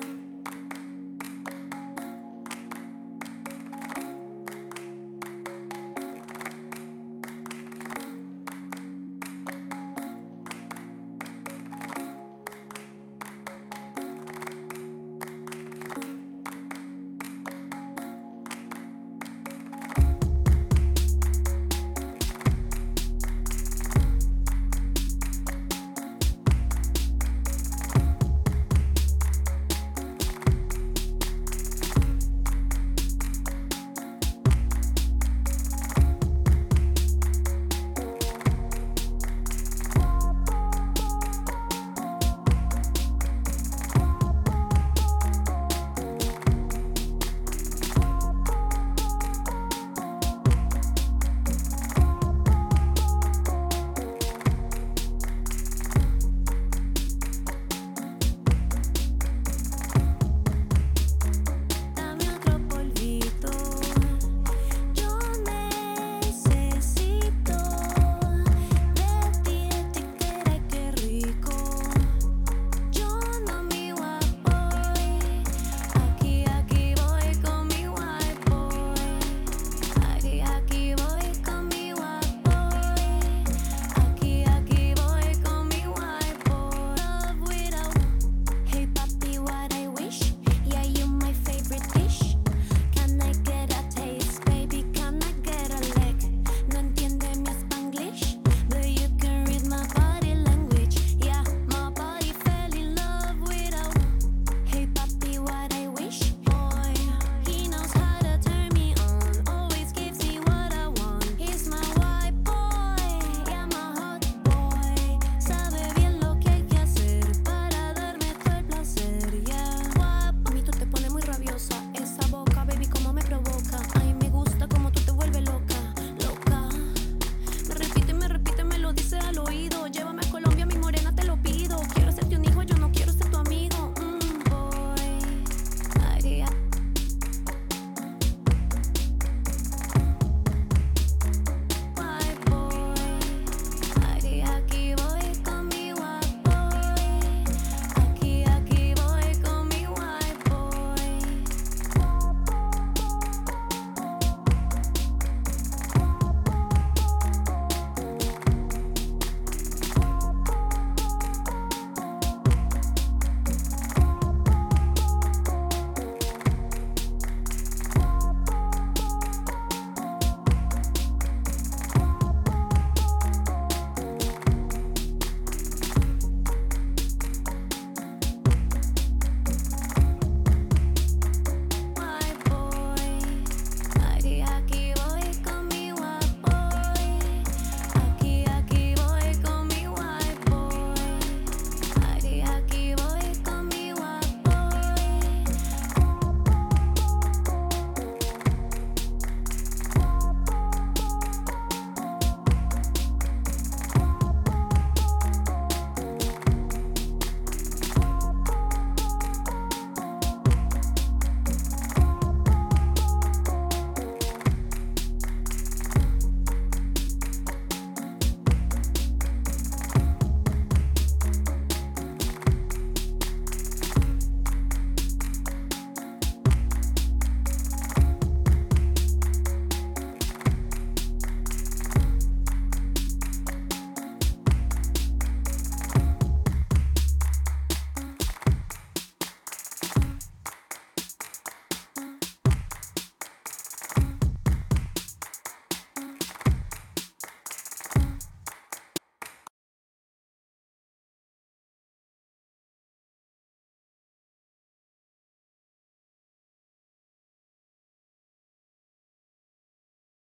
come